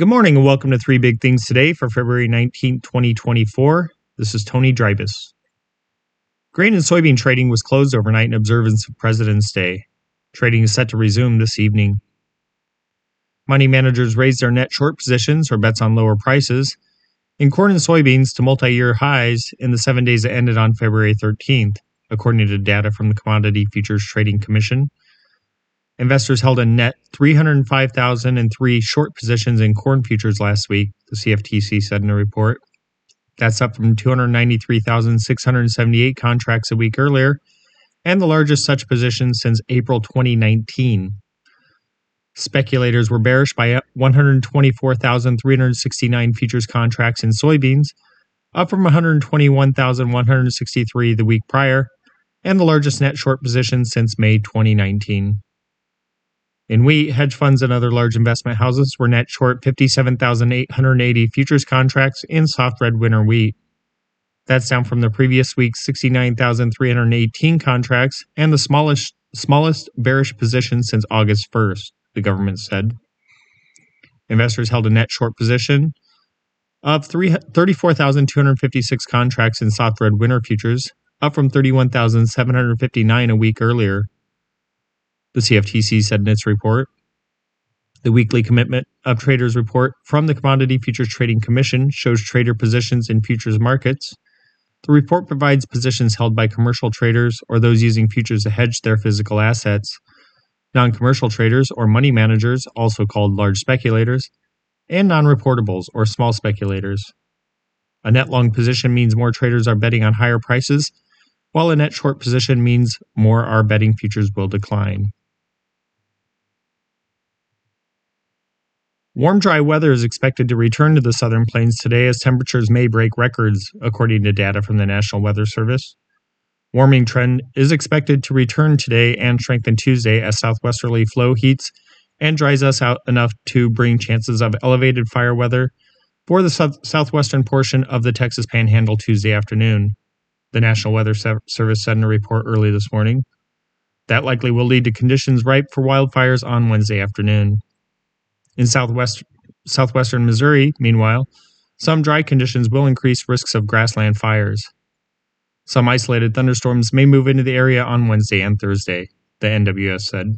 Good morning and welcome to Three Big Things today for February 19, 2024. This is Tony Dreibus. Grain and soybean trading was closed overnight in observance of President's Day. Trading is set to resume this evening. Money managers raised their net short positions or bets on lower prices in corn and soybeans to multi year highs in the seven days that ended on February 13th, according to data from the Commodity Futures Trading Commission. Investors held a net 305,003 short positions in corn futures last week, the CFTC said in a report. That's up from 293,678 contracts a week earlier, and the largest such position since April 2019. Speculators were bearish by 124,369 futures contracts in soybeans, up from 121,163 the week prior, and the largest net short position since May 2019. In wheat, hedge funds and other large investment houses were net short 57,880 futures contracts in soft red winter wheat. That's down from the previous week's 69,318 contracts and the smallest smallest bearish position since August 1st, the government said. Investors held a net short position of 34,256 contracts in soft red winter futures, up from 31,759 a week earlier the CFTC said in its report. The weekly commitment of traders report from the Commodity Futures Trading Commission shows trader positions in futures markets. The report provides positions held by commercial traders or those using futures to hedge their physical assets, non commercial traders or money managers, also called large speculators, and non reportables or small speculators. A net long position means more traders are betting on higher prices, while a net short position means more are betting futures will decline. Warm, dry weather is expected to return to the southern plains today as temperatures may break records, according to data from the National Weather Service. Warming trend is expected to return today and strengthen Tuesday as southwesterly flow heats and dries us out enough to bring chances of elevated fire weather for the south- southwestern portion of the Texas Panhandle Tuesday afternoon. The National Weather Service said in a report early this morning. That likely will lead to conditions ripe for wildfires on Wednesday afternoon. In southwest, southwestern Missouri, meanwhile, some dry conditions will increase risks of grassland fires. Some isolated thunderstorms may move into the area on Wednesday and Thursday, the NWS said.